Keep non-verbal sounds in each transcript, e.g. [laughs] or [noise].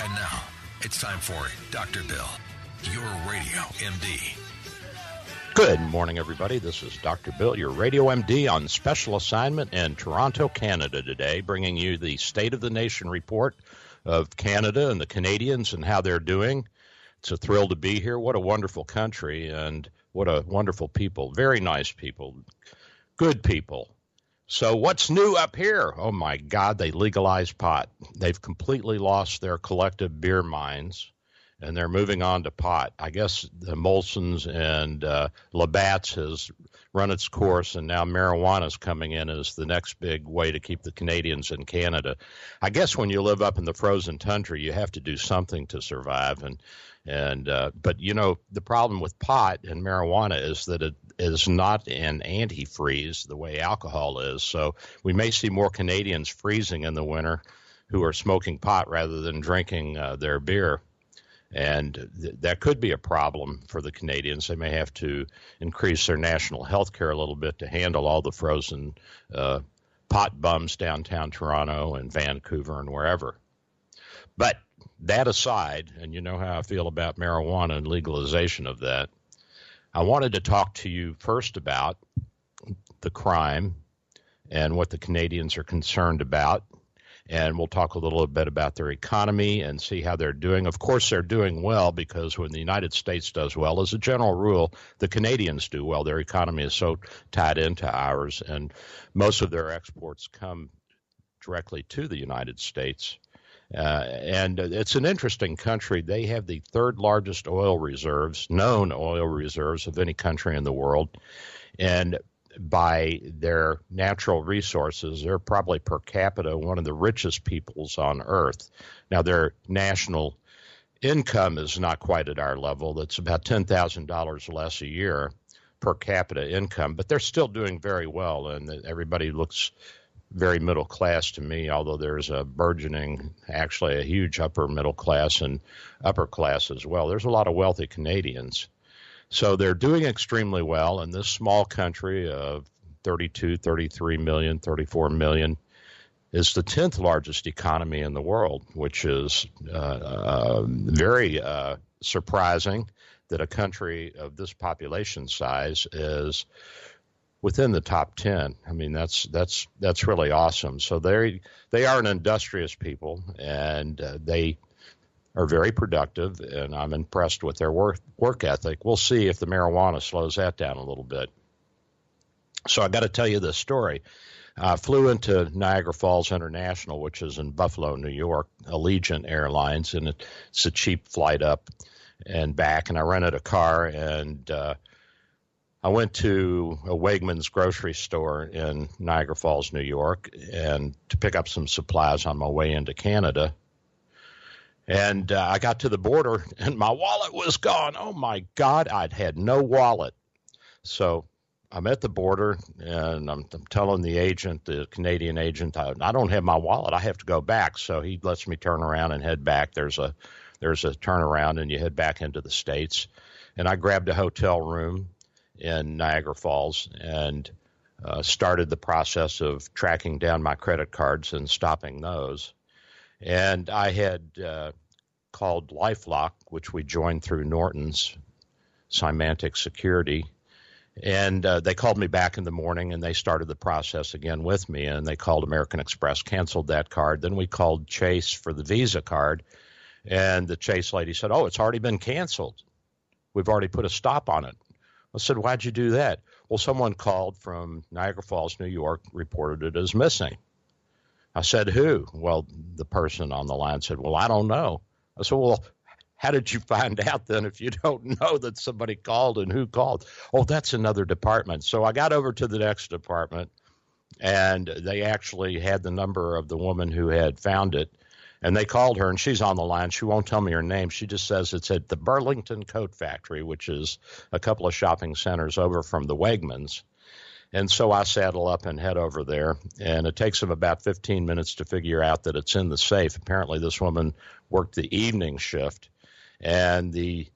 And now, it's time for Dr. Bill, your radio MD. Good morning, everybody. This is Dr. Bill, your radio MD on special assignment in Toronto, Canada today, bringing you the State of the Nation report of Canada and the Canadians and how they're doing. It's a thrill to be here. What a wonderful country and what a wonderful people. Very nice people, good people. So, what's new up here? Oh my God, they legalized pot. They've completely lost their collective beer minds and they're moving on to pot. I guess the Molson's and uh, Labatt's has run its course, and now marijuana is coming in as the next big way to keep the Canadians in Canada. I guess when you live up in the frozen tundra, you have to do something to survive, and and uh, but you know the problem with pot and marijuana is that it is not an antifreeze the way alcohol is. So we may see more Canadians freezing in the winter who are smoking pot rather than drinking uh, their beer. And th- that could be a problem for the Canadians. They may have to increase their national health care a little bit to handle all the frozen uh, pot bums downtown Toronto and Vancouver and wherever. But that aside, and you know how I feel about marijuana and legalization of that, I wanted to talk to you first about the crime and what the Canadians are concerned about. And we'll talk a little bit about their economy and see how they're doing. Of course, they're doing well because when the United States does well, as a general rule, the Canadians do well. Their economy is so tied into ours, and most of their exports come directly to the United States. Uh, and it's an interesting country. They have the third largest oil reserves, known oil reserves of any country in the world. And by their natural resources, they're probably per capita one of the richest peoples on earth. Now, their national income is not quite at our level. It's about $10,000 less a year per capita income, but they're still doing very well, and everybody looks very middle class to me, although there's a burgeoning, actually a huge upper middle class and upper class as well. There's a lot of wealthy Canadians. So they're doing extremely well in this small country of 32, 33 million, 34 million is the 10th largest economy in the world, which is uh, uh, very uh, surprising that a country of this population size is within the top 10. I mean, that's that's that's really awesome. So they they are an industrious people, and uh, they are very productive, and I'm impressed with their work work ethic. We'll see if the marijuana slows that down a little bit. So I got to tell you this story. I flew into Niagara Falls International, which is in Buffalo, New York, Allegiant Airlines, and it's a cheap flight up and back. And I rented a car and uh, I went to a Wegmans grocery store in Niagara Falls, New York, and to pick up some supplies on my way into Canada. And uh, I got to the border, [laughs] and my wallet was gone. Oh my God, I'd had no wallet. So I'm at the border, and I'm, I'm telling the agent, the Canadian agent, I, I don't have my wallet. I have to go back. So he lets me turn around and head back. There's a there's a turnaround, and you head back into the states. And I grabbed a hotel room in Niagara Falls and uh, started the process of tracking down my credit cards and stopping those. And I had uh, called Lifelock, which we joined through Norton's Symantec Security, And uh, they called me back in the morning and they started the process again with me. And they called American Express, canceled that card. Then we called Chase for the Visa card. And the Chase lady said, Oh, it's already been canceled. We've already put a stop on it. I said, Why'd you do that? Well, someone called from Niagara Falls, New York, reported it as missing. I said, Who? Well, the person on the line said, Well, I don't know. I said, Well, how did you find [laughs] out then if you don't know that somebody called and who called? Oh, that's another department. So I got over to the next department and they actually had the number of the woman who had found it. And they called her, and she's on the line. She won't tell me her name. She just says it's at the Burlington Coat Factory, which is a couple of shopping centers over from the Wegmans. And so I saddle up and head over there, and it takes them about 15 minutes to figure out that it's in the safe. Apparently, this woman worked the evening shift, and the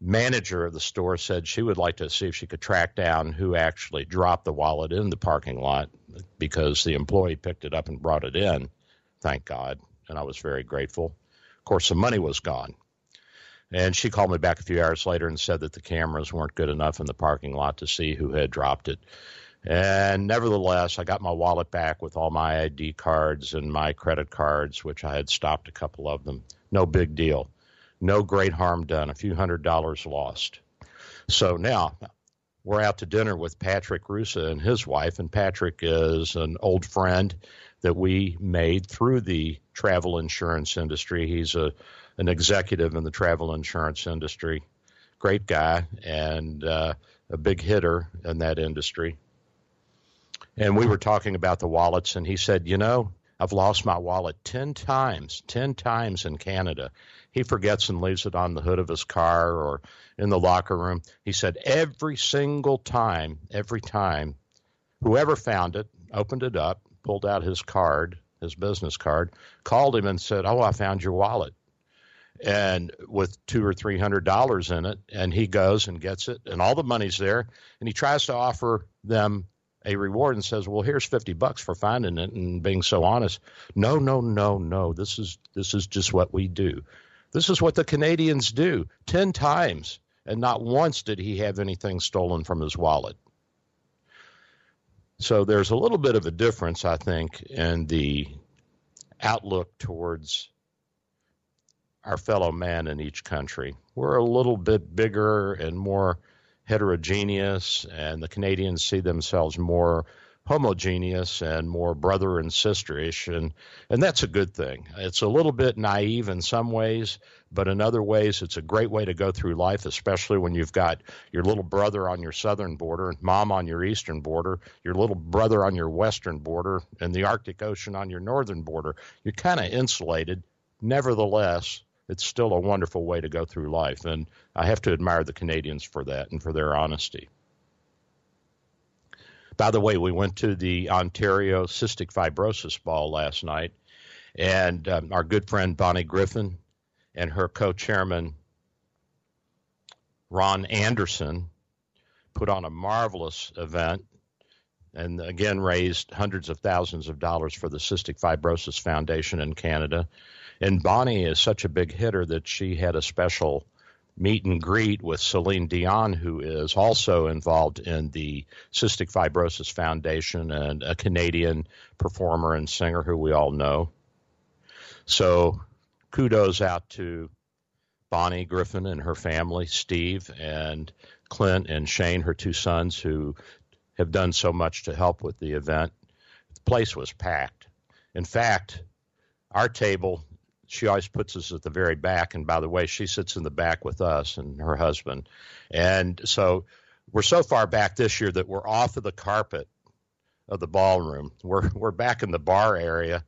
manager of the store said she would like to see if she could track down who actually dropped the wallet in the parking lot because the employee picked it up and brought it in. Thank God. And I was very grateful. Of course, the money was gone. And she called me back a few hours later and said that the cameras weren't good enough in the parking lot to see who had dropped it. And nevertheless, I got my wallet back with all my ID cards and my credit cards, which I had stopped a couple of them. No big deal. No great harm done. A few hundred dollars lost. So now we're out to dinner with Patrick Russa and his wife, and Patrick is an old friend that we made through the travel insurance industry. He's a an executive in the travel insurance industry, great guy, and uh, a big hitter in that industry. And we were talking about the wallets, and he said, You know, I've lost my wallet 10 times, 10 times in Canada. He forgets and leaves it on the hood of his car or in the locker room. He said, Every single time, every time, whoever found it, opened it up, pulled out his card, his business card, called him and said, Oh, I found your wallet and with two or three hundred dollars in it and he goes and gets it and all the money's there and he tries to offer them a reward and says well here's 50 bucks for finding it and being so honest. No no no no. This is this is just what we do. This is what the canadians do. 10 times and not once did he have anything stolen from his wallet. So there's a little bit of a difference i think in the outlook towards our fellow man in each country. We're a little bit bigger and more heterogeneous, and the Canadians see themselves more homogeneous and more brother and sisterish, and and that's a good thing. It's a little bit naive in some ways, but in other ways, it's a great way to go through life, especially when you've got your little brother on your southern border, mom on your eastern border, your little brother on your western border, and the Arctic Ocean on your northern border. You're kind of insulated. Nevertheless, it's still a wonderful way to go through life. And I have to admire the Canadians for that and for their honesty. By the way, we went to the Ontario Cystic Fibrosis Ball last night, and um, our good friend Bonnie Griffin and her co chairman Ron Anderson put on a marvelous event and again raised hundreds of thousands of dollars for the Cystic Fibrosis Foundation in Canada. And Bonnie is such a big hitter that she had a special meet and greet with Celine Dion, who is also involved in the Cystic Fibrosis Foundation and a Canadian performer and singer who we all know. So kudos out to Bonnie Griffin and her family, Steve and Clint and Shane, her two sons, who have done so much to help with the event. The place was packed. In fact, our table she always puts us at the very back. And by the way, she sits in the back with us and her husband. And so we're so far back this year that we're off of the carpet of the ballroom. We're we're back in the bar area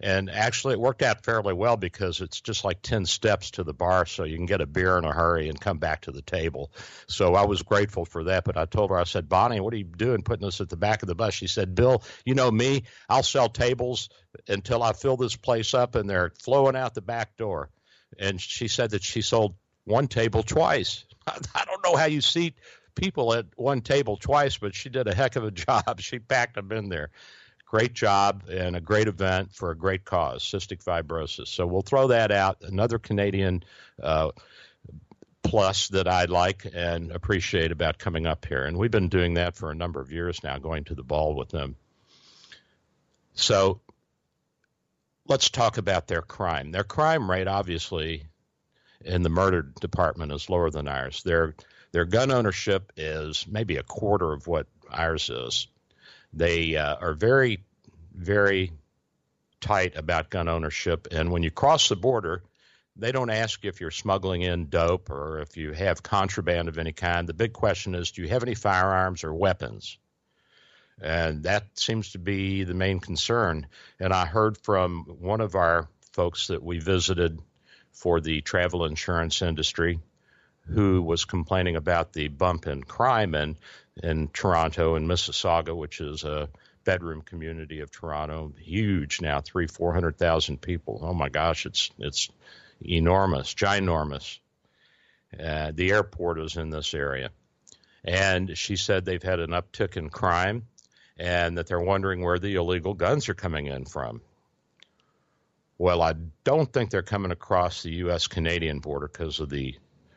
and actually, it worked out fairly well because it's just like 10 steps to the bar, so you can get a beer in a hurry and come back to the table. So I was grateful for that. But I told her, I said, Bonnie, what are you doing putting us at the back of the bus? She said, Bill, you know me, I'll sell tables until I fill this place up, and they're flowing out the back door. And she said that she sold one table twice. [laughs] I don't know how you seat people at one table twice, but she did a heck of a [laughs] job. She packed them in there great job and a great event for a great cause, cystic fibrosis. So we'll throw that out. Another Canadian uh, plus that I like and appreciate about coming up here. And we've been doing that for a number of years now, going to the ball with them. So let's talk about their crime. Their crime rate, obviously, in the murder department is lower than ours. Their their gun ownership is maybe a quarter of what ours is. They uh, are very, very tight about gun ownership, and when you cross the border, they don't ask if you're smuggling in dope or if you have contraband of any kind. The big question is, do you have any firearms or weapons? And that seems to be the main concern. And I heard from one of our folks that we visited for the travel insurance industry who was complaining about the bump in crime in, in Toronto and Mississauga, which is a bedroom community of Toronto, huge now, three, four hundred thousand people. Oh my gosh, it's it's enormous, ginormous. Uh, the airport is in this area. And she said they've had an uptick in crime and that they're wondering where the illegal guns are coming in from. Well, I don't think they're coming across the U.S. Canadian border because of the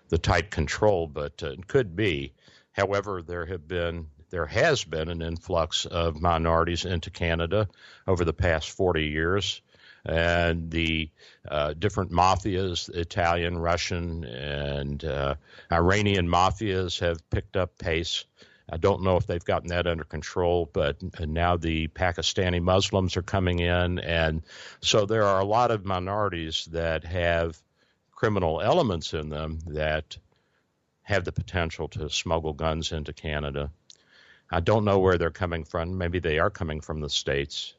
the tight control, but uh, it could be. However, there have been there has been an influx of minorities into Canada over the past 40 years and the uh, different mafias, Italian, Russian, and uh, Iranian mafias have picked up pace. I don't know if they've gotten that under control, but now the Pakistani Muslims are coming in. And so there are a lot of minorities that have criminal elements in them that have the potential to smuggle guns into Canada. I don't know where they're coming from. Maybe they are coming from the States.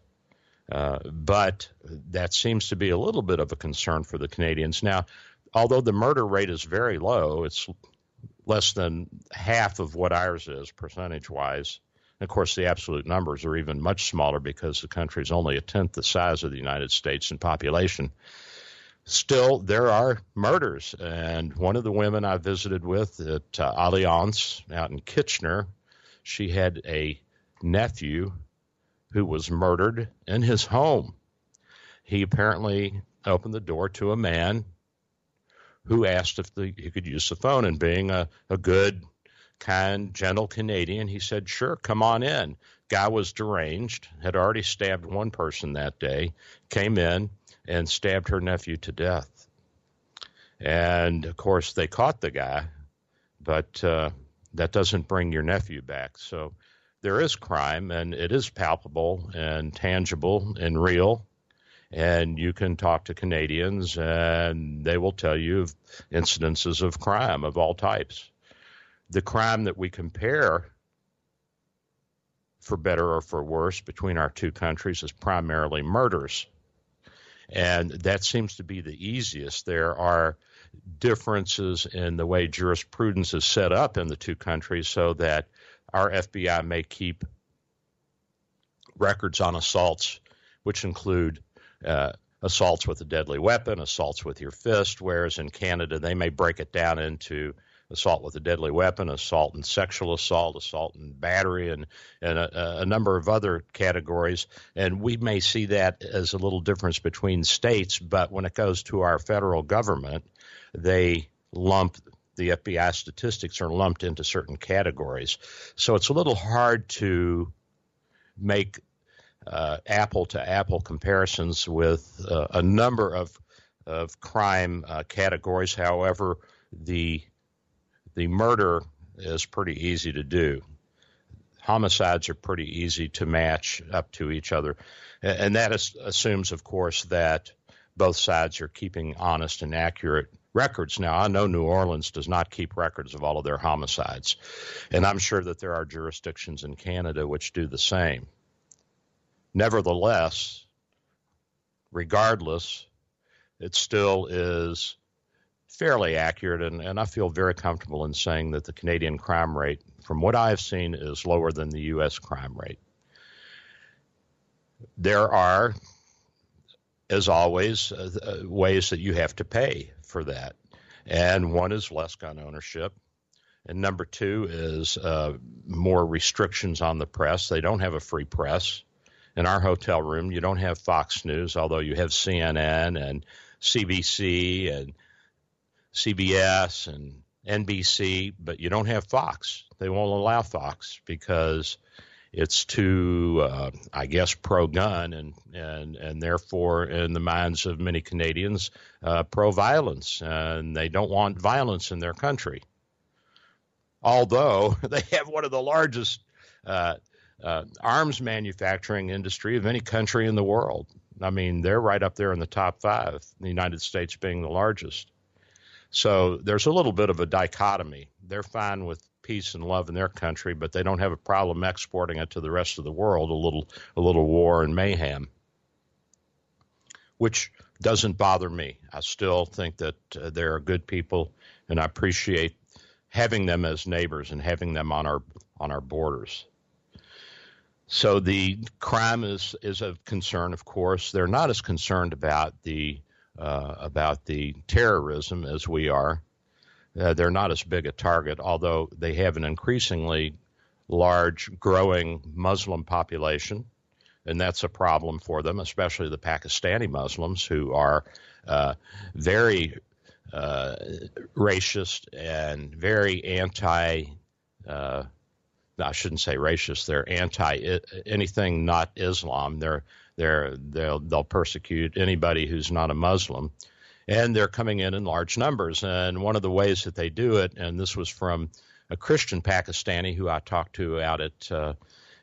Uh, but that seems to be a little bit of a concern for the Canadians. Now, although the murder rate is very low, it's less than half of what ours is percentage wise. Of course, the absolute numbers are even much smaller because the country is only a tenth the size of the United States in population. Still, there are murders, and one of the women I visited with at uh, Allianz out in Kitchener, she had a nephew who was murdered in his home. He apparently opened the door to a man who asked if the, he could use the phone. And being a, a good, kind, gentle Canadian, he said, Sure, come on in. Guy was deranged, had already stabbed one person that day, came in and stabbed her nephew to death. And of course, they caught the guy, but uh, that doesn't bring your nephew back. So there is crime and it is palpable and tangible and real. And you can talk to Canadians and they will tell you of incidences of crime of all types. The crime that we compare, for better or for worse, between our two countries is primarily murders. And that seems to be the easiest. There are differences in the way jurisprudence is set up in the two countries so that our FBI may keep records on assaults, which include uh, assaults with a deadly weapon, assaults with your fist, whereas in Canada they may break it down into assault with a deadly weapon, assault and sexual assault, assault and battery, and, and a, a, number of other categories. And we may see that as a little difference between states, but when it goes to our federal government, they lump the FBI statistics are lumped into certain categories. So it's a little hard to make uh, apple to apple comparisons with uh, a number of of crime uh, categories. However, the the murder is pretty easy to do. Homicides are pretty easy to match up to each other, and that is, assumes, of course, that both sides are keeping honest and accurate records. Now, I know New Orleans does not keep records of all of their homicides, and I'm sure that there are jurisdictions in Canada which do the same. Nevertheless, regardless, it still is fairly accurate, and, and I feel very comfortable in saying that the Canadian crime rate, from what I've seen, is lower than the U.S. crime rate. There are, as always, uh, uh ways that you have to pay for that. And one is less gun ownership. And number two is uh, more restrictions on the press. They don't have a free press. In our hotel room, you don't have Fox News, although you have CNN and CBC and CBS and NBC, but you don't have Fox. They won't allow Fox because it's too, uh, I guess, pro-gun and and and therefore, in the minds of many Canadians, uh, pro-violence, and they don't want violence in their country. Although [laughs] they have one of the largest uh, uh arms manufacturing industry of any country in the world. I mean, they're right up there in the top five. The United States being the largest. So there's a little bit of a dichotomy. They're fine with peace and love in their country, but they don't have a problem exporting it to the rest of the world. A little, a little war and mayhem, which doesn't bother me. I still think that uh, they are good people, and I appreciate having them as neighbors and having them on our on our borders. So the crime is is of concern, of course. They're not as concerned about the uh, about the terrorism as we are. Uh, they're not as big a target, although they have an increasingly large, growing Muslim population, and that's a problem for them, especially the Pakistani Muslims who are uh, very uh, racist and very anti. Uh, I shouldn't say racist. They're anti anything not Islam. They're they're, they'll, they'll persecute anybody who's not a Muslim. And they're coming in in large numbers. And one of the ways that they do it, and this was from a Christian Pakistani who I talked to out at uh,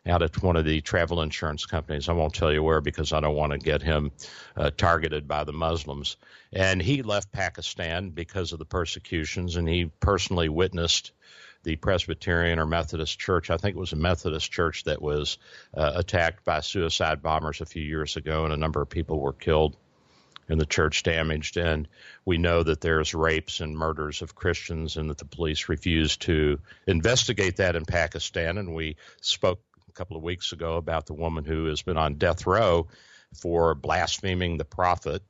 out at one of the travel insurance companies. I won't tell you where because I don't want to get him uh, targeted by the Muslims. And he left Pakistan because of the persecutions, and he personally witnessed the Presbyterian or Methodist church. I think it was a Methodist church that was uh, attacked by suicide bombers a few years ago, and a number of people were killed and the church damaged. And we know that there's rapes and murders of Christians, and that the police refuse to investigate that in Pakistan. And we spoke a couple of weeks ago about the woman who has been on death row for blaspheming the prophet.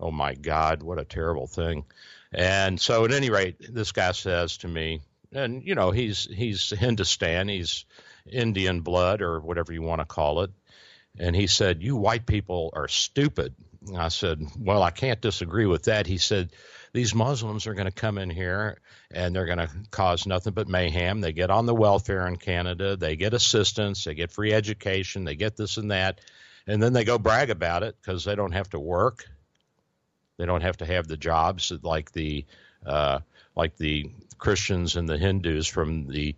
Oh my God, what a terrible thing. And so, at any rate, this guy says to me, and you know he's he's Hindustan, he's Indian blood or whatever you want to call it. And he said, "You white people are stupid." I said, "Well, I can't disagree with that." He said, "These Muslims are going to come in here and they're going to cause nothing but mayhem. They get on the welfare in Canada, they get assistance, they get free education, they get this and that, and then they go brag about it because they don't have to work, they don't have to have the jobs like the uh, like the Christians and the Hindus from the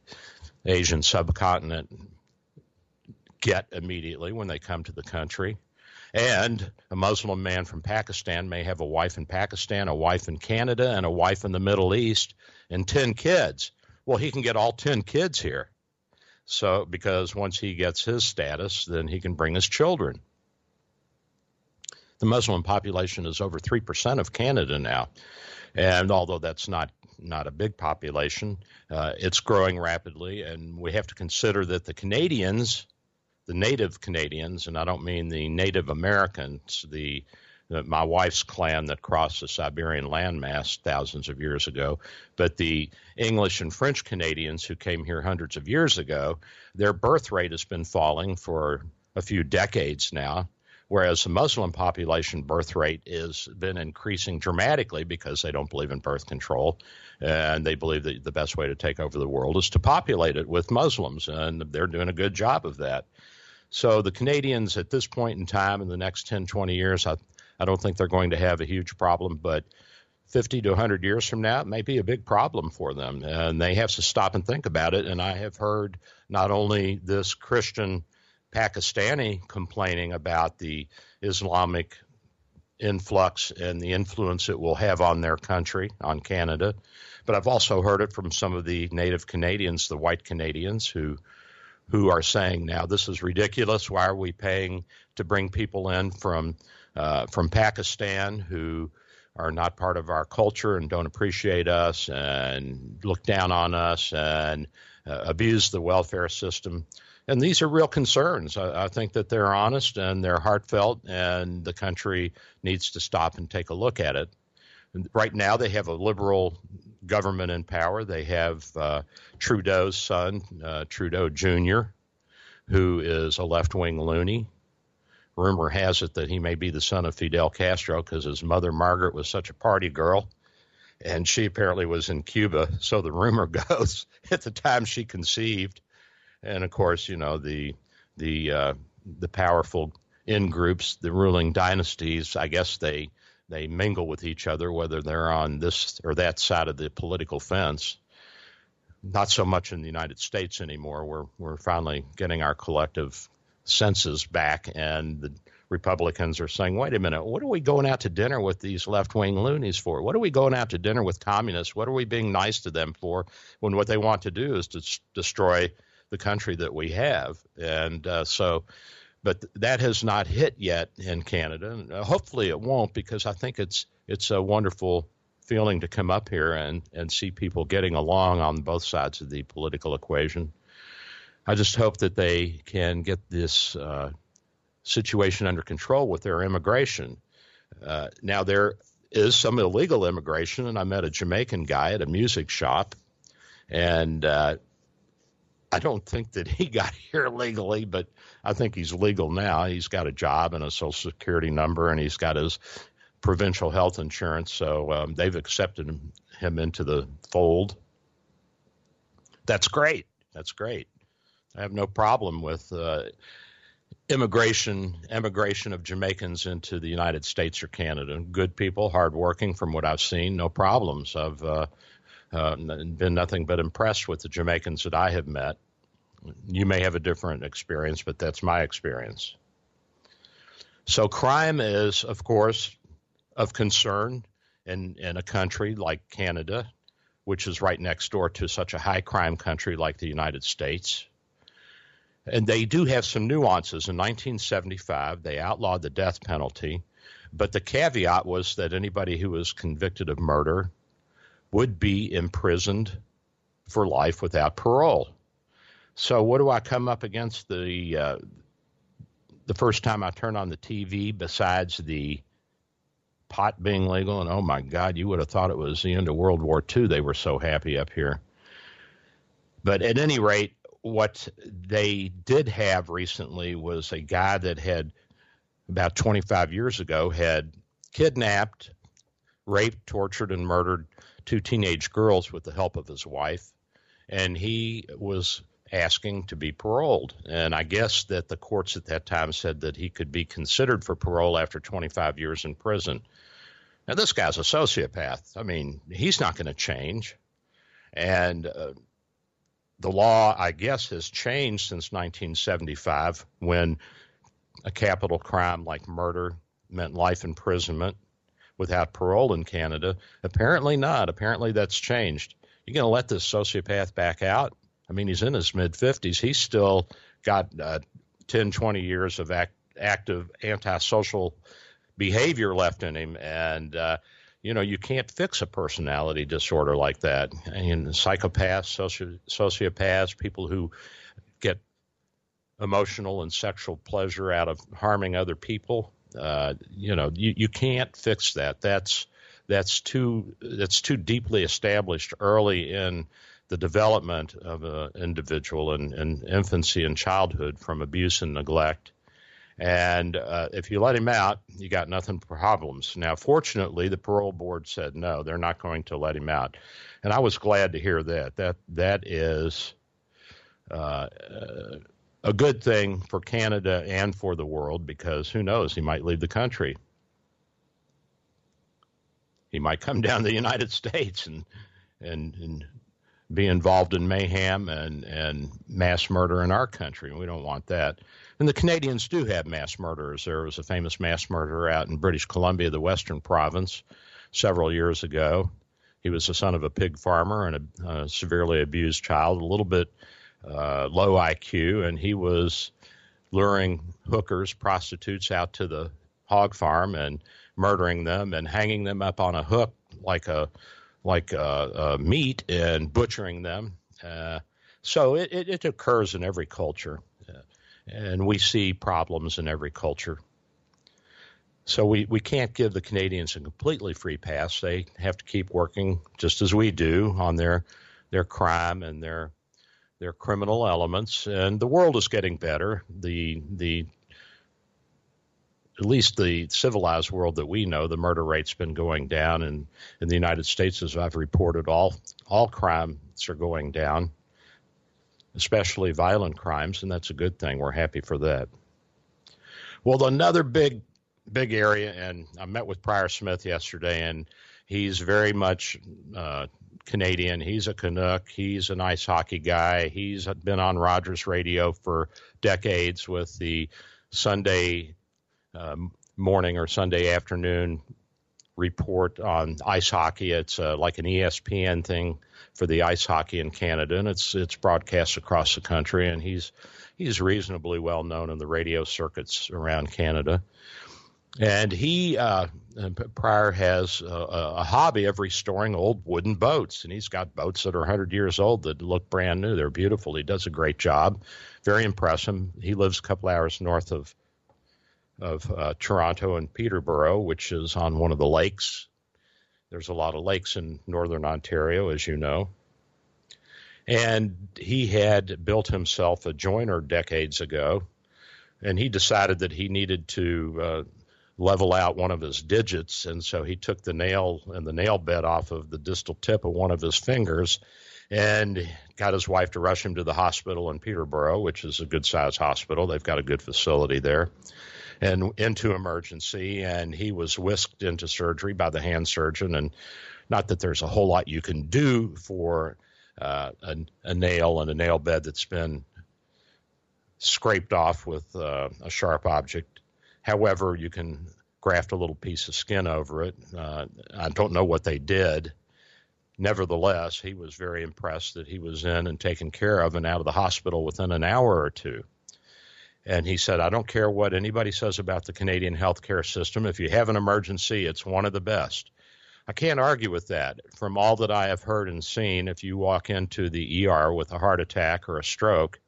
Asian subcontinent get immediately when they come to the country. And a Muslim man from Pakistan may have a wife in Pakistan, a wife in Canada, and a wife in the Middle East, and 10 kids. Well, he can get all 10 kids here. So, because once he gets his status, then he can bring his children. The Muslim population is over 3% of Canada now. And although that's not not a big population. Uh, it's growing rapidly, and we have to consider that the Canadians, the native Canadians, and I don't mean the Native Americans, the my wife's clan that crossed the Siberian landmass thousands of years ago, but the English and French Canadians who came here hundreds of years ago, their birth rate has been falling for a few decades now whereas the Muslim population birth rate has been increasing dramatically because they don't believe in birth control and they believe that the best way to take over the world is to populate it with Muslims, and they're doing a good job of that. So the Canadians at this point in time, in the next 10, 20 years, I, I don't think they're going to have a huge problem, but 50 to 100 years from now, it may be a big problem for them, and they have to stop and think about it. And I have heard not only this Christian Pakistani complaining about the Islamic influx and the influence it will have on their country, on Canada. But I've also heard it from some of the native Canadians, the white Canadians, who who are saying now this is ridiculous. Why are we paying to bring people in from uh, from Pakistan who are not part of our culture and don't appreciate us and look down on us and uh, abuse the welfare system? And these are real concerns. I, I, think that they're honest and they're heartfelt, and the country needs to stop and take a look at it. Right now, they have a liberal government in power. They have uh, Trudeau's son, uh, Trudeau Jr., who is a left wing loony. Rumor has it that he may be the son of Fidel Castro because his mother, Margaret, was such a party girl. and she apparently was in Cuba. So the rumor [laughs] goes at the time she conceived, and of course, you know the the uh, the powerful in groups, the ruling dynasties. I guess they they mingle with each other, whether they're on this or that side of the political fence. Not so much in the United States anymore. We're we're finally getting our collective senses back, and the Republicans are saying, wait a minute, what are we going out to dinner with these left wing loonies for? What are we going out to dinner with communists? What are we being nice to them for when what they want to do is to s- destroy the country that we have? And uh, so, but that has not hit yet in Canada. And uh, hopefully it won't because I think it's it's a wonderful feeling to come up here and, and see people getting along on both sides of the political equation. I just hope that they can get this uh, situation under control with their immigration. Uh, now, there is some illegal immigration, and I met a Jamaican guy at a music shop, and uh, I don't think that he [laughs] got here legally, but I think he's legal now. He's got a job and a social security number, and he's got his provincial health insurance, so um, they've accepted him, into the fold. That's great. That's great. I have no problem with uh, immigration immigration of Jamaicans into the United States or Canada. Good people, hardworking. From what I've seen, no problems. I've uh, uh, been nothing but impressed with the Jamaicans that I have met. You may have a different experience, but that's my experience. So crime is, of course, of concern in in a country like Canada, which is right next door to such a high crime country like the United States. And they do have some nuances. In 1975, they outlawed the death penalty, but the caveat was that anybody who was convicted of murder would be imprisoned for life without parole. So, what do I come up against the uh, the first time I turn on the TV? Besides the pot being legal, and oh my God, you would have thought it was the end of World War II. They were so happy up here. But at any rate, what they did have recently was a guy that had about 25 years ago had kidnapped, raped, tortured, and murdered two teenage girls with the help of his wife, and he was asking to be paroled. And I guess that the courts at that time said that he could be considered for parole after 25 years in prison. Now, this guy's a sociopath. I mean, he's not going to change. And uh, the law, I guess, has changed since 1975 when a capital crime like murder meant life imprisonment without parole in Canada. Apparently not. Apparently that's changed. You're going to let this sociopath back out? I mean, he's in his mid 50s. He's still got uh, 10, 20 years of act, active antisocial behavior left in him. And, uh, you know, you can't fix a personality disorder like that. And psychopaths, soci- sociopaths, people who get emotional and sexual pleasure out of harming other people, uh, you know, you, you can't fix that. That's that's too that's too deeply established early in the development of an individual in, in infancy and childhood from abuse and neglect. And uh, if you let him out, you got nothing problems. Now, fortunately, the parole board said no, they're not going to let him out, and I was glad to hear that. That that is uh, a good thing for Canada and for the world because who knows, he might leave the country. He might come [laughs] down to the United States and and, and be involved in mayhem and, and mass murder in our country. We don't want that. And the Canadians do have mass murderers. There was a famous mass murderer out in British Columbia, the Western Province, several years ago. He was the son of a pig farmer and a, a severely abused child, a little bit uh, low IQ, and he was luring hookers, prostitutes out to the hog farm and murdering them and hanging them up on a hook like a like a, uh, meat and butchering them. Uh, so it, it, it, occurs in every culture and we see problems in every culture. So we, we can't give the Canadians a completely free pass. They have to keep working just as we do on their their crime and their their criminal elements. And the world is getting better. The the at least the civilized world that we know, the murder rate's been going down, and in the United States, as I've reported, all all crimes are going down, especially violent crimes, and that's a good thing. We're happy for that. Well, another big big area, and I met with Prior Smith yesterday, and he's very much uh, Canadian. He's a Canuck. He's an ice hockey guy. He's been on Rogers Radio for decades with the Sunday um, morning or Sunday afternoon report on ice hockey. It's uh, like an ESPN thing for the ice hockey in Canada, and it's it's broadcast across the country. And he's he's reasonably well known in the radio circuits around Canada. And he, uh, Prior has a, a, hobby of restoring old wooden boats, and he's got boats that are 100 years old that look brand new. They're beautiful. He does a great job. Very impressive. He lives a couple hours north of of uh, Toronto and Peterborough, which is on one of the lakes. There's a lot of lakes in northern Ontario, as you know. And he had built himself a jointer decades ago, and he decided that he needed to uh, level out one of his digits, and so he took the nail and the nail bed off of the distal tip of one of his fingers and got his wife to rush him to the hospital in Peterborough, which is a good sized hospital. They've got a good facility there. And into emergency, and he was whisked into surgery by the hand surgeon. And not that there's a whole lot you can do for uh, a, a, nail and a nail bed that's been scraped off with uh, a sharp object However, you can graft a little piece of skin over it. Uh, I don't know what they did. Nevertheless, he was very impressed that he was in and taken care of and out of the hospital within an hour or two. And he said, I don't care what anybody says about the Canadian healthcare system. If you have an emergency, it's one of the best. I can't argue with that. From all that I have heard and seen, if you walk into the ER with a heart attack or a stroke,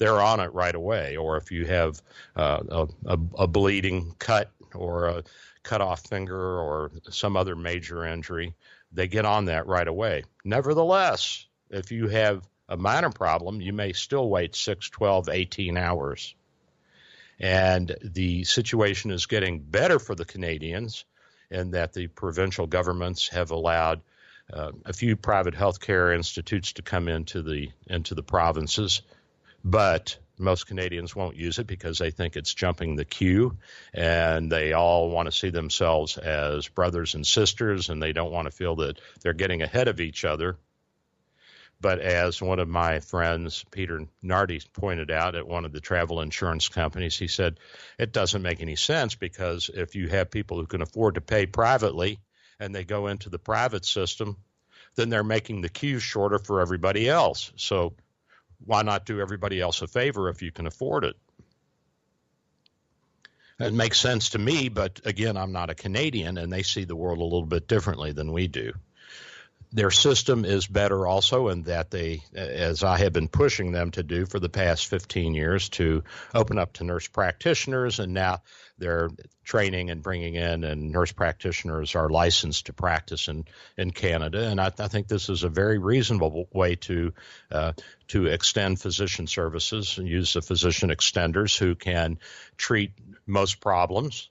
they're on it right away. Or if you have uh, a, a, bleeding cut or a cut off finger or some other major injury, they get on that right away. Nevertheless, if you have a minor problem, you may still wait 6, 12, 18 hours. And the situation is getting better for the Canadians in that the provincial governments have allowed uh, a few private healthcare institutes to come into the into the provinces but most Canadians won't use it because they think it's jumping the queue and they all want to see themselves as brothers and sisters and they don't want to feel that they're getting ahead of each other. But as one of my friends, Peter Nardi, pointed out at one of the travel insurance companies, he said, it doesn't make any sense because if you have people who can afford to pay privately and they go into the private system, then they're making the queue shorter for everybody else. So why not do everybody else a favor if you can afford it? It makes sense to me, but again, I'm not a Canadian and they see the world a little bit differently than we do. Their system is better also in that they, as I have been pushing them to do for the past 15 years, to open up to nurse practitioners, and now they're training and bringing in, and nurse practitioners are licensed to practice in, in Canada. And I, I think this is a very reasonable way to uh, to extend physician services and use the physician extenders who can treat most problems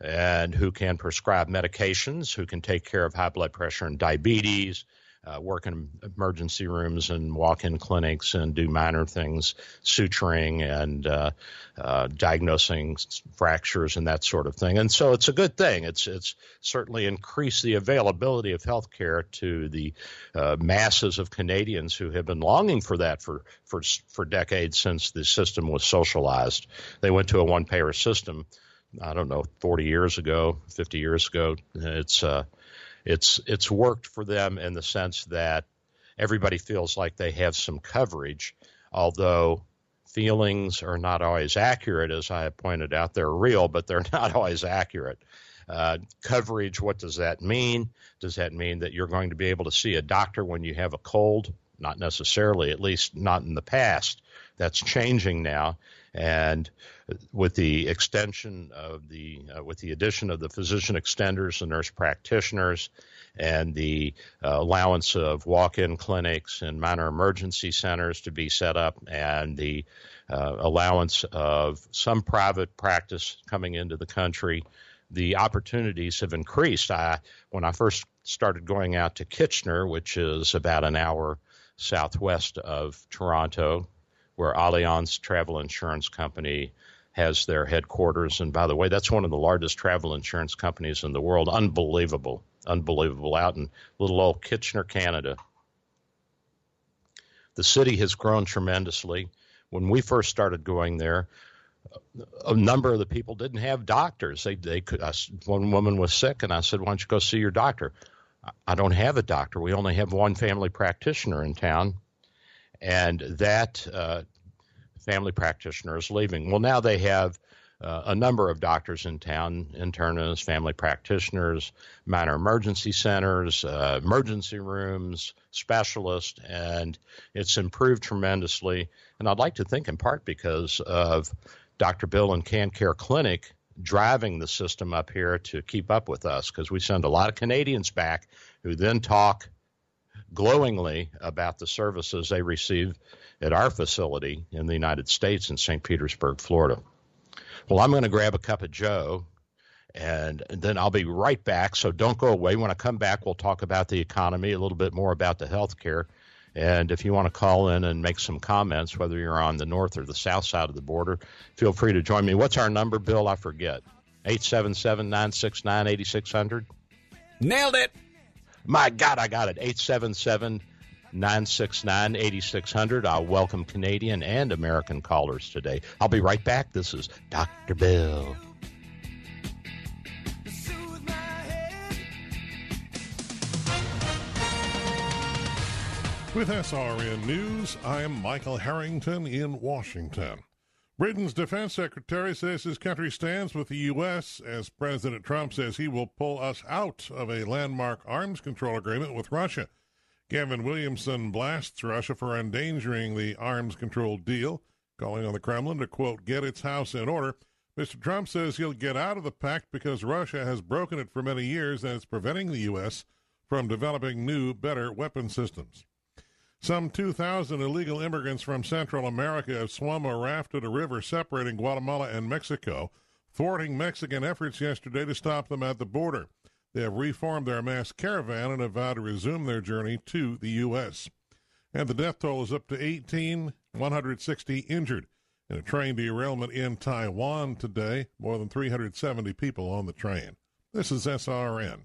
and who can prescribe medications, who can take care of high blood pressure and diabetes, uh, work in emergency rooms and walk-in clinics and do minor things, suturing and uh, uh, diagnosing fractures and that sort of thing. And so it's a good thing. It's it's certainly increased the availability of health care to the uh, masses of Canadians who have been longing for that for for for decades since the system was socialized. They went to a one-payer system. I don't know, 40 years ago, 50 years ago. It's uh, it's it's worked for them in the sense that everybody feels like they have some coverage, although feelings are not always accurate, as I have pointed out. They're real, but they're [laughs] not always accurate. Uh, coverage, what does that mean? Does that mean that you're going to be able to see a doctor when you have a cold? Not necessarily, at least not in the past. that's changing now. And with the extension of the, uh, with the addition of the physician extenders, the nurse practitioners, and the uh, allowance of walk-in clinics and minor emergency centers to be set up, and the uh, allowance of some private practice coming into the country, the opportunities have increased. I, when I first started going out to Kitchener, which is about an hour southwest of Toronto, where Allianz Travel Insurance Company has their headquarters. And by the way, that's one of the largest travel insurance companies in the world. Unbelievable, unbelievable. Out in little old Kitchener, Canada. The city has grown tremendously. When we first started going there, a number of the people didn't have doctors. They they could. I, one woman was sick, and I said, "Why don't you go see your doctor?" I don't have a doctor. We only have one family practitioner in town, and that uh, family practitioner is leaving. Well, now they have uh, a number of doctors in town internists, family practitioners, minor emergency centers, uh, emergency rooms, specialists, and it's improved tremendously. And I'd like to think in part because of Dr. Bill and CanCare Clinic driving the system up here to keep up with us because we send a lot of Canadians back who then talk glowingly about the services they receive at our facility in the United States in St. Petersburg, Florida. Well, I'm going to grab a cup of Joe and then I'll be right back. So don't go away. When I come back, we'll talk about the economy, a little bit more about the health care. And if you want to call in and make some comments, whether you're on the north or the south side of the border, feel free to join me. What's our number, Bill? I forget. 877 969 8600. Nailed it. My God, I got it. 877 969 8600. I'll welcome Canadian and American callers today. I'll be right back. This is Dr. Bill. With SRN News, I'm Michael Harrington in Washington. Britain's defense secretary says his country stands with the U.S. as President Trump says he will pull us out of a landmark arms control agreement with Russia. Gavin Williamson blasts Russia for endangering the arms control deal, calling on the Kremlin to, quote, get its house in order. Mr. Trump says he'll get out of the pact because Russia has broken it for many years and it's preventing the U.S. from developing new, better weapon systems. Some 2,000 illegal immigrants from Central America have swum or rafted a river separating Guatemala and Mexico, thwarting Mexican efforts yesterday to stop them at the border. They have reformed their mass caravan and have vowed to resume their journey to the U.S. And the death toll is up to 18, 160 injured in a train derailment in Taiwan today. More than 370 people on the train. This is SRN.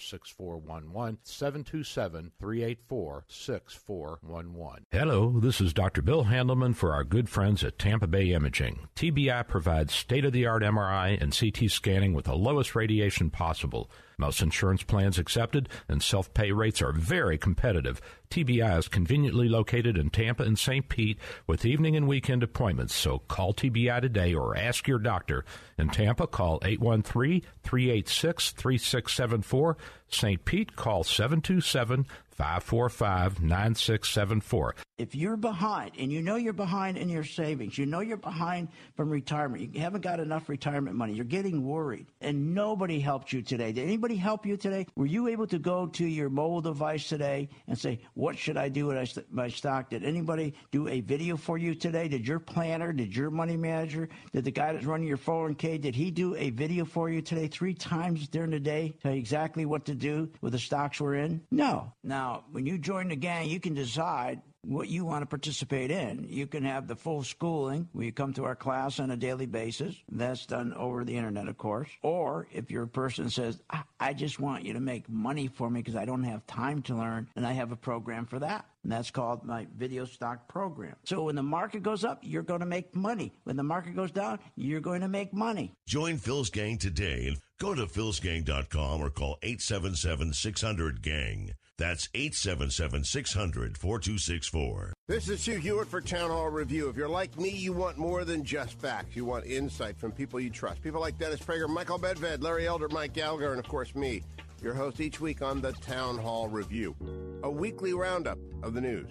6411 727 384 6411. Hello, this is Dr. Bill Handelman for our good friends at Tampa Bay Imaging. TBI provides state of the art MRI and CT scanning with the lowest radiation possible. Most insurance plans accepted and self pay rates are very competitive. TBI is conveniently located in Tampa and St. Pete with evening and weekend appointments, so call TBI today or ask your doctor. In Tampa, call 813 386 3674. St. Pete, call 727 545 9674. If you're behind and you know you're behind in your savings, you know you're behind from retirement, you haven't got enough retirement money, you're getting worried, and nobody helped you today. Did anybody help you today? Were you able to go to your mobile device today and say, What should I do with my stock? Did anybody do a video for you today? Did your planner, did your money manager, did the guy that's running your 401k, did he do a video for you today three times during the day? Tell you exactly what to do with the stocks we're in? No. Now, now, when you join the gang, you can decide what you want to participate in. You can have the full schooling where you come to our class on a daily basis. That's done over the internet, of course. Or if you're a person says, I just want you to make money for me because I don't have time to learn, and I have a program for that. And that's called my video stock program. So when the market goes up, you're going to make money. When the market goes down, you're going to make money. Join Phil's gang today and go to philsgang.com or call 877 600 gang. That's 877 600 4264. This is Hugh Hewitt for Town Hall Review. If you're like me, you want more than just facts. You want insight from people you trust. People like Dennis Prager, Michael Medved, Larry Elder, Mike Gallagher, and of course me your host each week on the Town Hall Review, a weekly roundup of the news.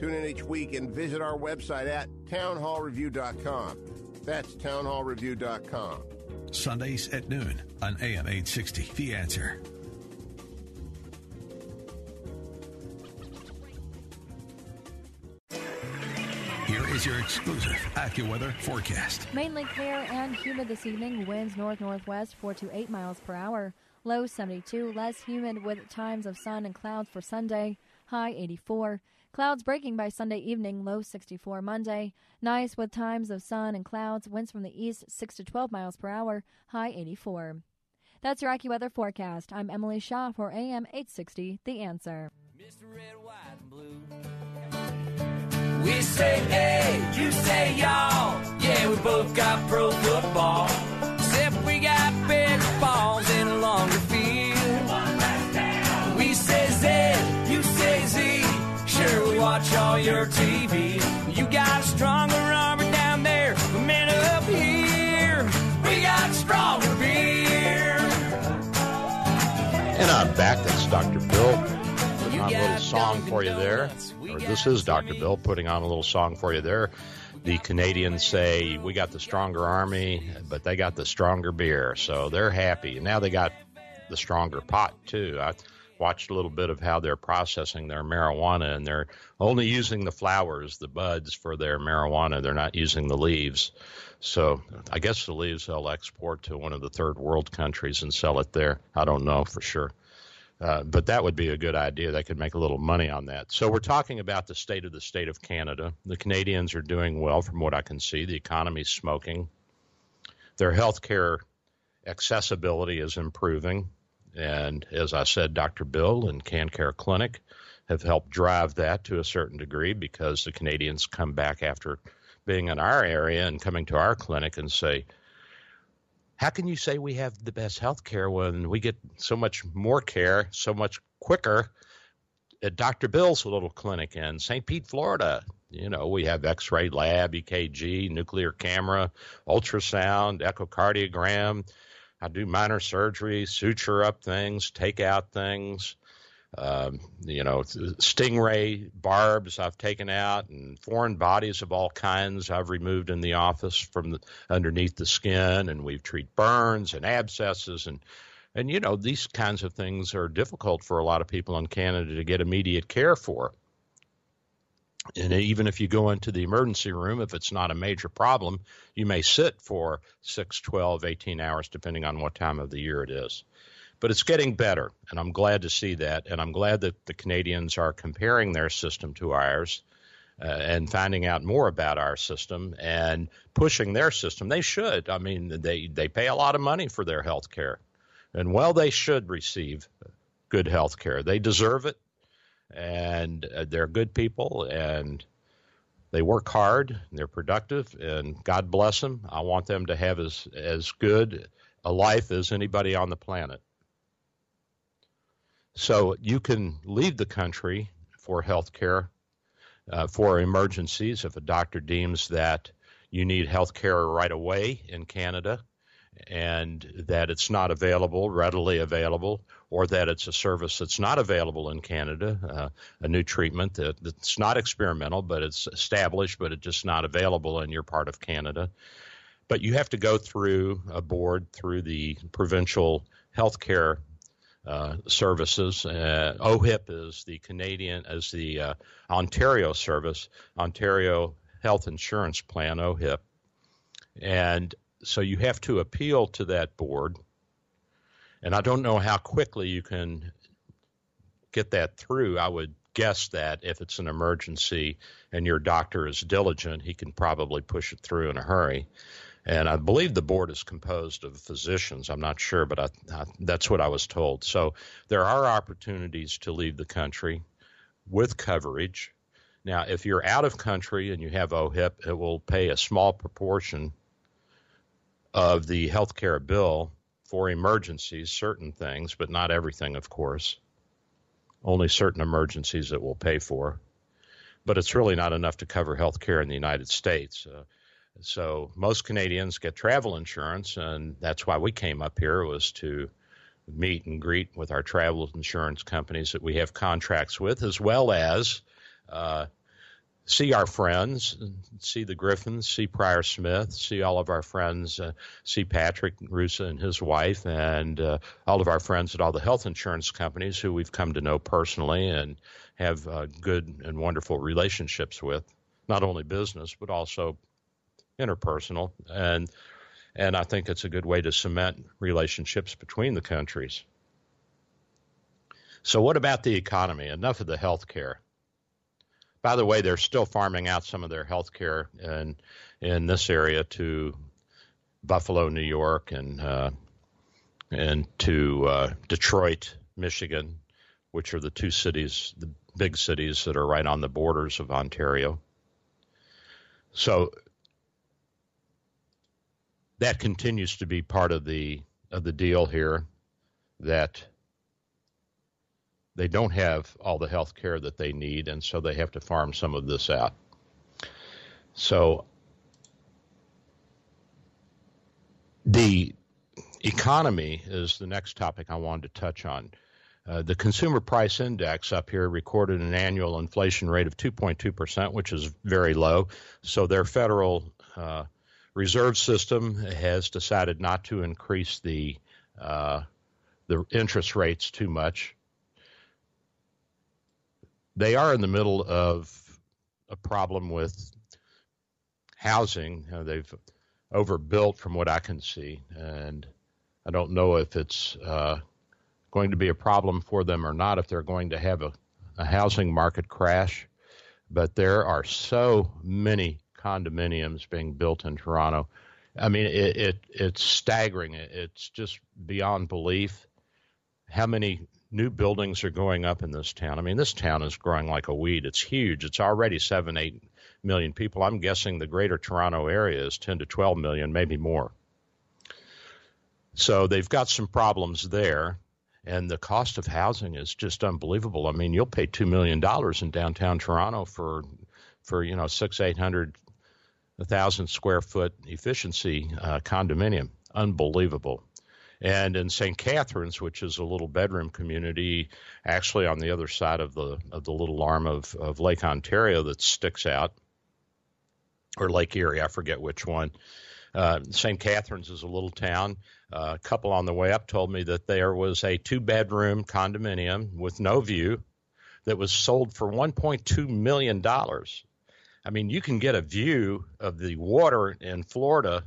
Tune in each week and visit our website at townhallreview.com. That's townhallreview.com. Sundays at noon on AM 860. The answer. Here is your exclusive AccuWeather forecast. Mainly clear and humid this evening. Winds north northwest 4 to 8 miles per hour. Low 72, less humid with times of sun and clouds for Sunday, high 84. Clouds breaking by Sunday evening, low 64 Monday. Nice with times of sun and clouds, winds from the east 6 to 12 miles per hour, high 84. That's your AccuWeather forecast. I'm Emily Shaw for AM 860, The Answer. Mr. Red, White, and Blue. We say hey, you say y'all. Yeah, we both got pro football. Except we got bigger balls and a longer field. We say Z, you say Z. Sure, we watch all your TV. You got a stronger armor down there, but men up here. We got stronger beer. And I'm back. That's Dr. Bill on a little song for you there. This is Dr. Bill putting on a little song for you there the Canadians say we got the stronger army, but they got the stronger beer, so they're happy. And now they got the stronger pot too. I watched a little bit of how they're processing their marijuana, and they're only using the flowers, the buds for their marijuana. They're not using the leaves. So I guess the leaves they'll export to one of the third world countries and sell it there. I don't know for sure. Uh, but that would be a good idea. They could make a little money on that. So we're talking about the state of the state of Canada. The Canadians are doing well from what I can see. The economy's smoking. Their health care accessibility is improving. And as I said, Dr. Bill and CanCare Clinic have helped drive that to a certain degree because the Canadians come back after being in our area and coming to our clinic and say, how can you say we have the best health care when we get so much more care so much quicker uh, at Dr. Bill's little clinic in St. Pete, Florida? You know, we have x ray lab, EKG, nuclear camera, ultrasound, echocardiogram. I do minor surgery, suture up things, take out things um, you know, stingray barbs I've taken out, and foreign bodies of all kinds I've removed in the office from the, underneath the skin, and we've treated burns and abscesses, and and you know these kinds of things are difficult for a lot of people in Canada to get immediate care for. And even if you go into the emergency room, if it's not a major problem, you may sit for 6, 12, 18 hours, depending on what time of the year it is. But it's getting better, and I'm glad to see that. And I'm glad that the Canadians are comparing their system to ours uh, and finding out more about our system and pushing their system. They should. I mean, they, they pay a lot of money for their health care. And well, they should receive good health care. They deserve it, and uh, they're good people, and they work hard, they're productive, and God bless them. I want them to have as, as good a life as anybody on the planet. So you can leave the country for health care uh, for emergencies if a doctor deems that you need health care right away in Canada and that it's not available, readily available, or that it's a service that's not available in Canada, uh, a new treatment that, that's not experimental, but it's established, but it's just not available in your part of Canada. But you have to go through a board through the provincial healthcare uh, services. Uh, OHIP is the Canadian, as the uh, Ontario service, Ontario Health Insurance Plan, OHIP. And so you have to appeal to that board. And I don't know how quickly you can get that through. I would guess that if it's an emergency and your doctor is diligent, he can probably push it through in a hurry. And I believe the board is composed of physicians. I'm not sure, but I, I, that's what I was told. So there are opportunities to leave the country. with coverage. Now, if you're out of country and you have OHIP, it will pay a small proportion of the health care bill for emergencies, certain things, but not everything, of course. Only certain emergencies it will pay for. But it's really not enough to cover health care in the United States. Uh, so most Canadians get travel insurance, and that's why we came up here was to meet and greet with our travel insurance companies that we have contracts with, as well as uh, see our friends, see the Griffins, see Prior Smith, see all of our friends, uh, see Patrick Rusa and his wife, and uh, all of our friends at all the health insurance companies who we've come to know personally and have uh, good and wonderful relationships with, not only business but also interpersonal, and and I think it's a good way to cement relationships between the countries. So, what about the economy? Enough of the health care. By the way, they're still farming out some of their health care in in this area to Buffalo, New York, and uh, and to uh, Detroit, Michigan, which are the two cities, the big cities that are right on the borders of Ontario. So that continues to be part of the of the deal here that they don't have all the health care that they need, and so they have to farm some of this out. So the economy is the next topic I wanted to touch on. Uh, the consumer price index up here recorded an annual inflation rate of 2.2%, which is very low. So their federal uh, reserve system has decided not to increase the uh, the interest rates too much. They are in the middle of a problem with housing. Uh, they've overbuilt, from what I can see, and I don't know if it's uh, going to be a problem for them or not. If they're going to have a, a housing market crash, but there are so many condominiums being built in Toronto. I mean, it, it it's staggering. It's just beyond belief how many new buildings are going up in this town. I mean, this town is growing like a weed. It's huge. It's already seven, eight million people. I'm guessing the greater Toronto area is 10 to 12 million, maybe more. So they've got some problems there. And the cost of housing is just unbelievable. I mean, you'll pay $2 million in downtown Toronto for, for you know, six, 800 a thousand square foot efficiency uh, condominium. Unbelievable. And in St. Catharines, which is a little bedroom community, actually on the other side of the of the little arm of, of Lake Ontario that sticks out, or Lake Erie, I forget which one. Uh, St. Catharines is a little town. Uh, a couple on the way up told me that there was a two bedroom condominium with no view that was sold for $1.2 million. I mean, you can get a view of the water in Florida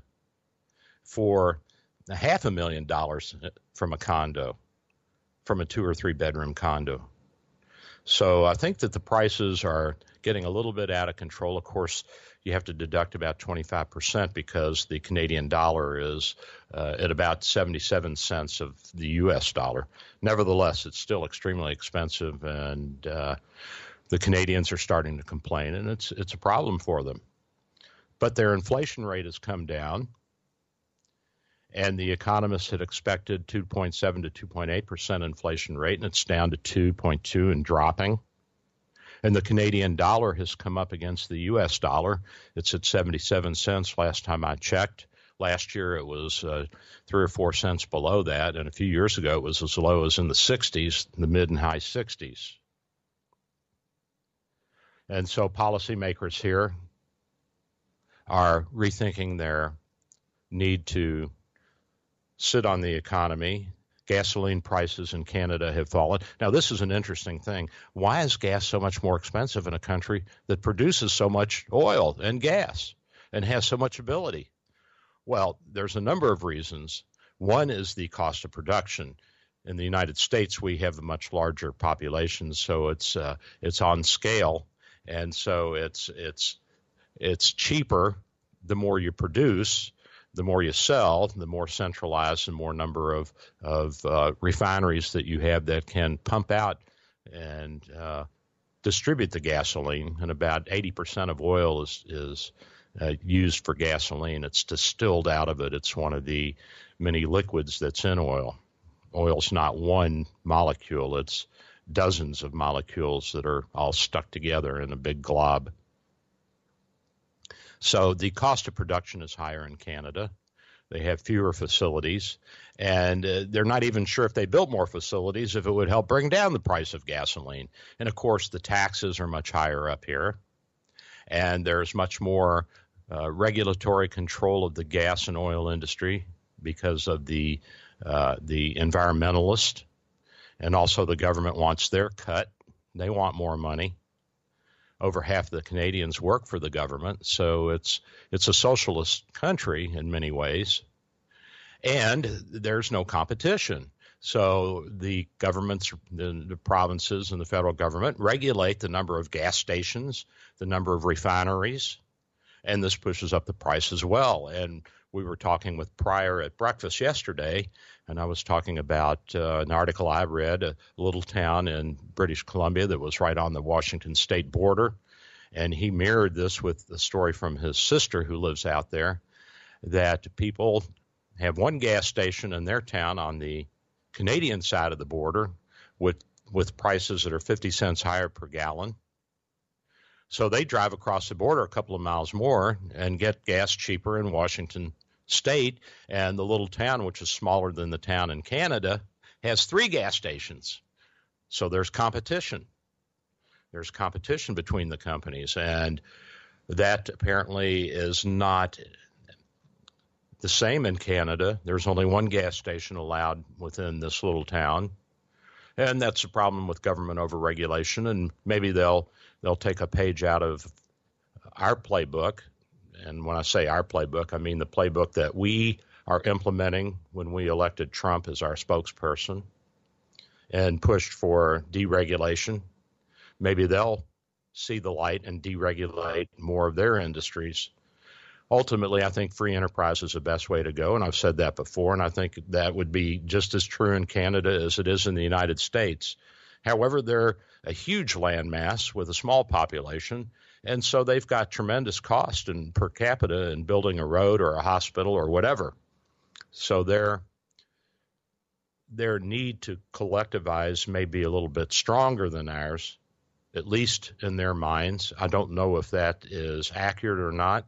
for a half a million dollars from a condo, from a two or three bedroom condo. So I think that the prices are getting a little bit out of control. Of course, you have to deduct about 25% because the Canadian dollar is uh, at about 77 cents of the U.S. dollar. Nevertheless, it's still extremely expensive, and uh, the Canadians are starting to complain, and it's it's a problem for them. But their inflation rate has come down, and the economists had expected 2.7 to 2.8 percent inflation rate, and it's down to 2.2 and dropping. And the Canadian dollar has come up against the U.S. dollar. It's at 77 cents last time I checked. Last year it was uh, three or four cents below that, and a few years ago it was as low as in the 60s, the mid and high 60s. And so policymakers here are rethinking their need to sit on the economy. Gasoline prices in Canada have fallen. Now, this is an interesting thing. Why is gas so much more expensive in a country that produces so much oil and gas and has so much ability? Well, there's a number of reasons. One is the cost of production. In the United States, we have a much larger population, so it's uh, it's on scale and so it's it's it's cheaper the more you produce the more you sell, the more centralized and more number of of uh, refineries that you have that can pump out and uh, distribute the gasoline, and about 80% of oil is is uh, used for gasoline. It's distilled out of it. It's one of the many liquids that's in oil. Oil's not one molecule. It's dozens of molecules that are all stuck together in a big glob. So the cost of production is higher in Canada. They have fewer facilities, and uh, they're not even sure if they built more facilities if it would help bring down the price of gasoline. And of course, the taxes are much higher up here, and there's much more uh, regulatory control of the gas and oil industry because of the uh, the environmentalist, and also the government wants their cut. They want more money over half the Canadians work for the government, so it's it's a socialist country in many ways, and there's no competition. So the governments, the, the, provinces, and the federal government regulate the number of gas stations, the number of refineries, and this pushes up the price as well. And we were talking with Pryor at breakfast yesterday, and I was talking about uh, an article I read, a little town in British Columbia that was right on the Washington state border. And he mirrored this with the story from his sister who lives out there that people have one gas station in their town on the Canadian side of the border with with prices that are 50 cents higher per gallon so they drive across the border a couple of miles more and get gas cheaper in Washington state. And the little town, which is smaller than the town in Canada, has three gas stations. So there's competition. There's competition between the companies. And that apparently is not the same in Canada. There's only one gas station allowed within this little town. And that's a problem with government overregulation. And maybe they'll they'll take a page out of our playbook. And when I say our playbook, I mean the playbook that we are implementing when we elected Trump as our spokesperson and pushed for deregulation. Maybe they'll see the light and deregulate more of their industries. Ultimately, I think free enterprise is the best way to go, and I've said that before, and I think that would be just as true in Canada as it is in the United States. However, they're a huge landmass with a small population, and so they've got tremendous cost in per capita in building a road or a hospital or whatever. So their their need to collectivize may be a little bit stronger than ours, at least in their minds. I don't know if that is accurate or not.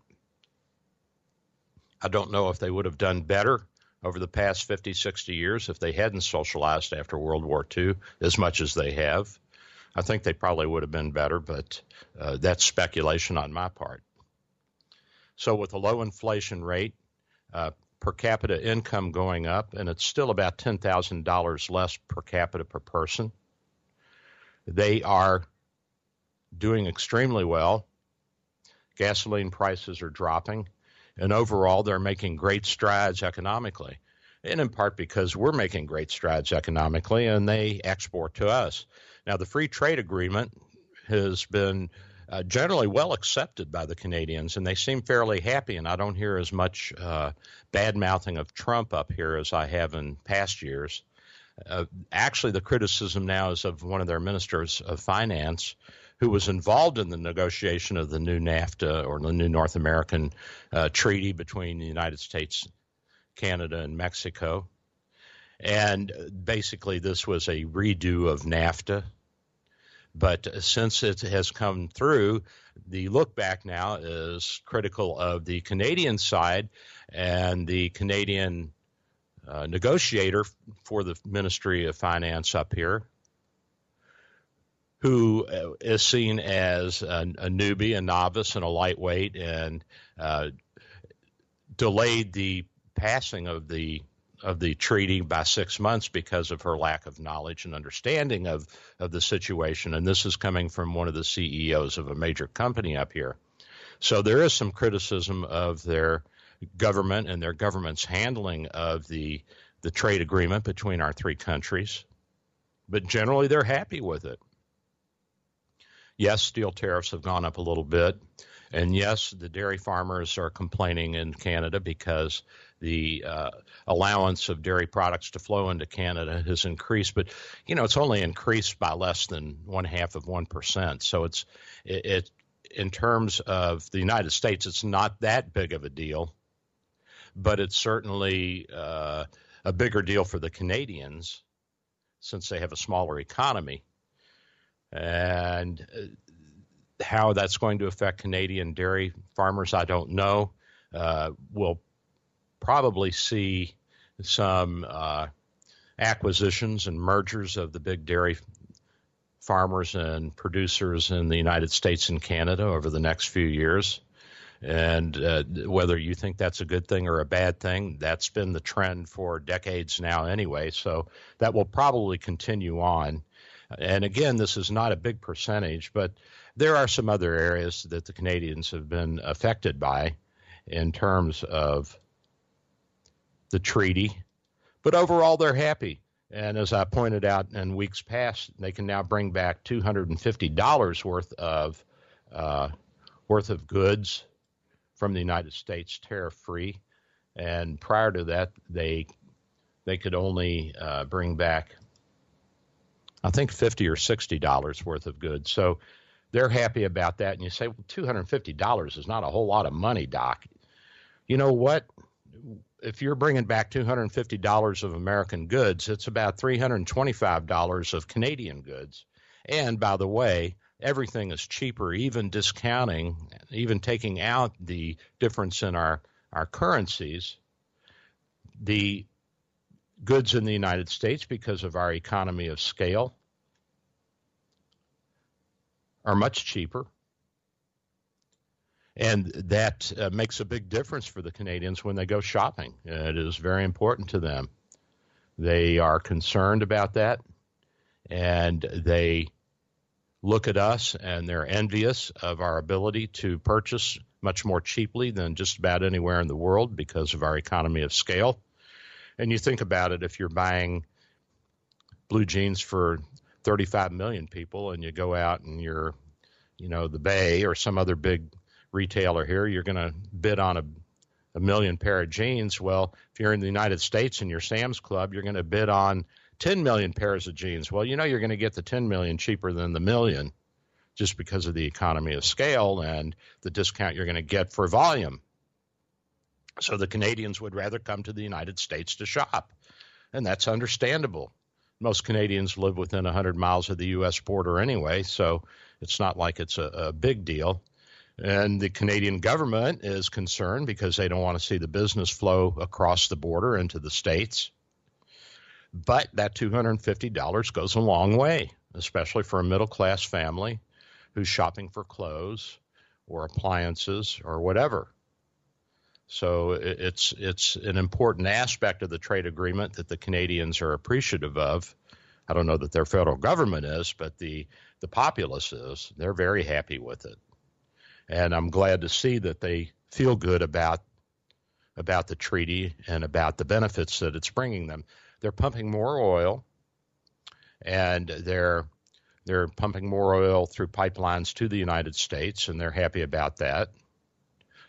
I don't know if they would have done better over the past 50, 60 years if they hadn't socialized after World War II as much as they have. I think they probably would have been better, but uh, that's speculation on my part. So, with a low inflation rate, uh, per capita income going up, and it's still about $10,000 less per capita per person, they are doing extremely well. Gasoline prices are dropping and overall they're making great strides economically and in part because we're making great strides economically and they export to us now the free trade agreement has been uh, generally well accepted by the Canadians, and they seem fairly happy. And I don't hear as much uh, bad mouthing of Trump up here as I have in past years. Uh, actually, the criticism now is of one of their ministers of finance, who was involved in the negotiation of the new NAFTA or the new North American uh, treaty between the United States, Canada, and Mexico. And basically, this was a redo of NAFTA. But since it has come through, the look back now is critical of the Canadian side and the Canadian uh, negotiator for the Ministry of Finance up here who uh, seen as a, a, newbie, a novice, and a lightweight, and uh, delayed the passing of the of the treaty by six months because of her lack of knowledge and understanding of of the situation. And this is coming from one of the CEOs of a major company up here. So there is some criticism of their government and their government's handling of the the trade agreement between our three countries. But generally, they're happy with it. Yes, steel tariffs have gone up a little bit. And yes, the dairy farmers are complaining in Canada because the uh, allowance of dairy products to flow into Canada has increased, but you know it's only increased by less than one half of one percent. So it's it, it in terms of the United States, it's not that big of a deal, but it's certainly uh, a bigger deal for the Canadians since they have a smaller economy. And uh, how that's going to affect Canadian dairy farmers, I don't know. Uh, we'll probably see some uh, acquisitions and mergers of the big dairy farmers and producers in the United States and Canada over the next few years. And uh, whether you think that's a good thing or a bad thing, that's been the trend for decades now, anyway. So that will probably continue on. And again, this is not a big percentage, but there are some other areas that the Canadians have been affected by in terms of the treaty. But overall, they're happy. And as I pointed out in weeks past, they can now bring back $250 worth of uh, worth of goods from the United States tariff free. And prior to that, they they could only uh, bring back, I think, fifty or sixty dollars worth of goods. So they're happy about that. And you say, well, two hundred fifty dollars is not a whole lot of money, Doc. You know what? if you're bringing back $250 of American goods, it's about $325 of Canadian goods. And by the way, everything is cheaper, even discounting, even taking out the difference in our, our currencies. The goods in the United States, because of our economy of scale, are much cheaper and that uh, makes a big difference for the Canadians when they go shopping. it is very important to them. They are concerned about that, and they look at us and they're envious of our ability to purchase much more cheaply than just about anywhere in the world because of our economy of scale. And you think about it if you're buying blue jeans for 35 million people and you go out and you're, you know, the Bay or some other big retailer here, you're going to bid on a, a million pair of jeans. Well, if you're in the United States and you're Sam's Club, you're going to bid on 10 million pairs of jeans. Well, you know you're going to get the 10 million cheaper than the million just because of the economy of scale and the discount you're going to get for volume. So the Canadians would rather come to the United States to shop, and that's understandable. Most Canadians live within 100 miles of the U.S. border anyway, so it's not like it's a, a big deal. And the Canadian government is concerned because they don't want to see the business flow across the border into the states. But that $250 goes a long way, especially for a middle class family who's shopping for clothes or appliances or whatever. So it's it's an important aspect of the trade agreement that the Canadians are appreciative of. I don't know that their federal government is, but the the populace is. They're very happy with it and I'm glad to see that they feel good about about the treaty and about the benefits that it's bringing them. They're pumping more oil, and they're they're pumping more oil through pipelines to the United States, and they're happy about that.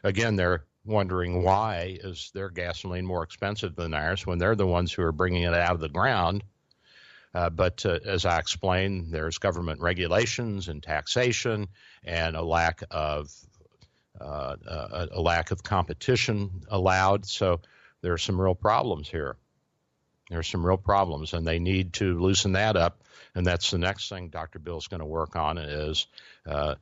Again, they're wondering why is their gasoline more expensive than ours when they're the ones who are bringing it out of the ground. Uh, but uh, as I explained, there's government regulations and taxation and a lack of uh, a, a, lack of competition allowed. So there are some real problems here. There are some real problems, and they need to loosen that up. And that's the next thing Dr. Bill's going to work on is uh,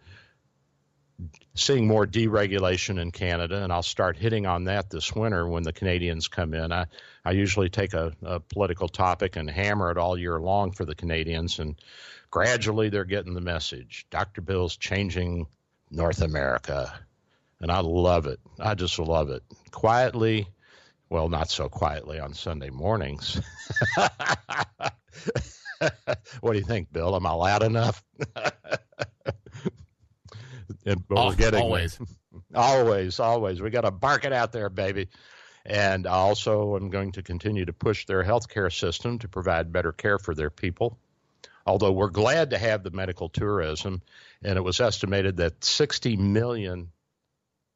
seeing more deregulation in Canada, and I'll start hitting on that this winter when the Canadians come in. I, I usually take a, a political topic and hammer it all year long for the Canadians, and gradually they're getting the message. Dr. Bill's changing North America, and I love it. I just love it. Quietly, well, not so quietly on Sunday mornings. [laughs] what do you think, Bill? Am I loud enough? [laughs] and but we're getting always, [laughs] always, always. We got to bark it out there, baby. And also, I'm going to continue to push their healthcare system to provide better care for their people. Although we're glad to have the medical tourism, and it was estimated that 60 million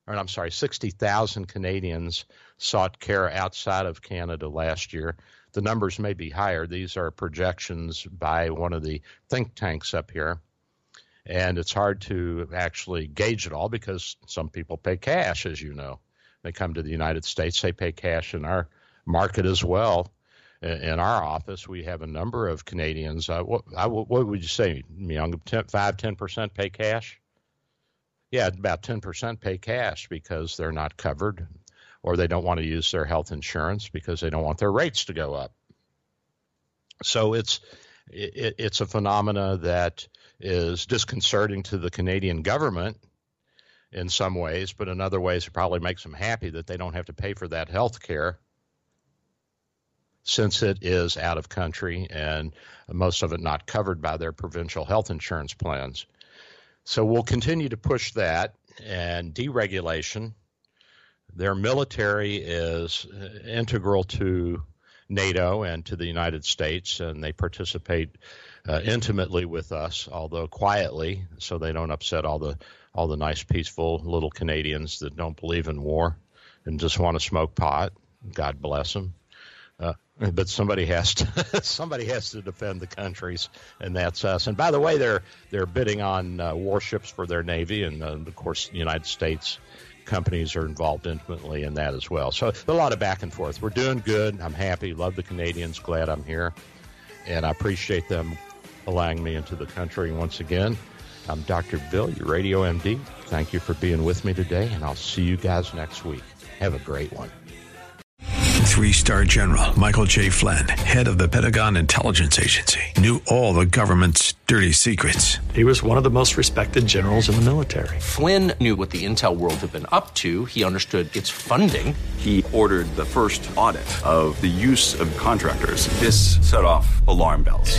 or I'm sorry, 60,000 Canadians sought care outside of Canada last year. The numbers may be higher. These are projections by one of the think tanks up here. And it's hard to actually gauge it all because some people pay cash, as you know. They come to the United States, they pay cash in our market as well. In our office, we have a number of Canadians. Uh, what, I, what, would you say, Young? 10, 5 10% pay cash? Yeah, about 10% pay cash because they're not covered or they don't want to use their health insurance because they don't want their rates to go up. So it's it, it's a phenomena that is disconcerting to the Canadian government in some ways, but in other ways, it probably makes them happy that they don't have to pay for that health care since it is out of country and most of it not covered by their provincial health insurance plans. So we'll continue to push that and deregulation. Their military is integral to NATO and to the United States, and they participate uh, intimately with us, although quietly, so they don't upset all the all the nice, peaceful little Canadians that don't believe in war and just want to smoke pot. God bless them. Uh, but somebody has to [laughs] somebody has to defend the countries, and that's us. And by the way, they're they're bidding on uh, warships for their navy, and uh, of course, the United States companies are involved intimately in that as well. So a lot of back and forth. We're doing good. I'm happy. Love the Canadians. Glad I'm here, and I appreciate them allowing me into the country once again. I'm Dr. Bill, your radio MD. Thank you for being with me today, and I'll see you guys next week. Have a great one. Three star general Michael J. Flynn, head of the Pentagon Intelligence Agency, knew all the government's dirty secrets. He was one of the most respected generals in the military. Flynn knew what the intel world had been up to, he understood its funding. He ordered the first audit of the use of contractors. This set off alarm bells.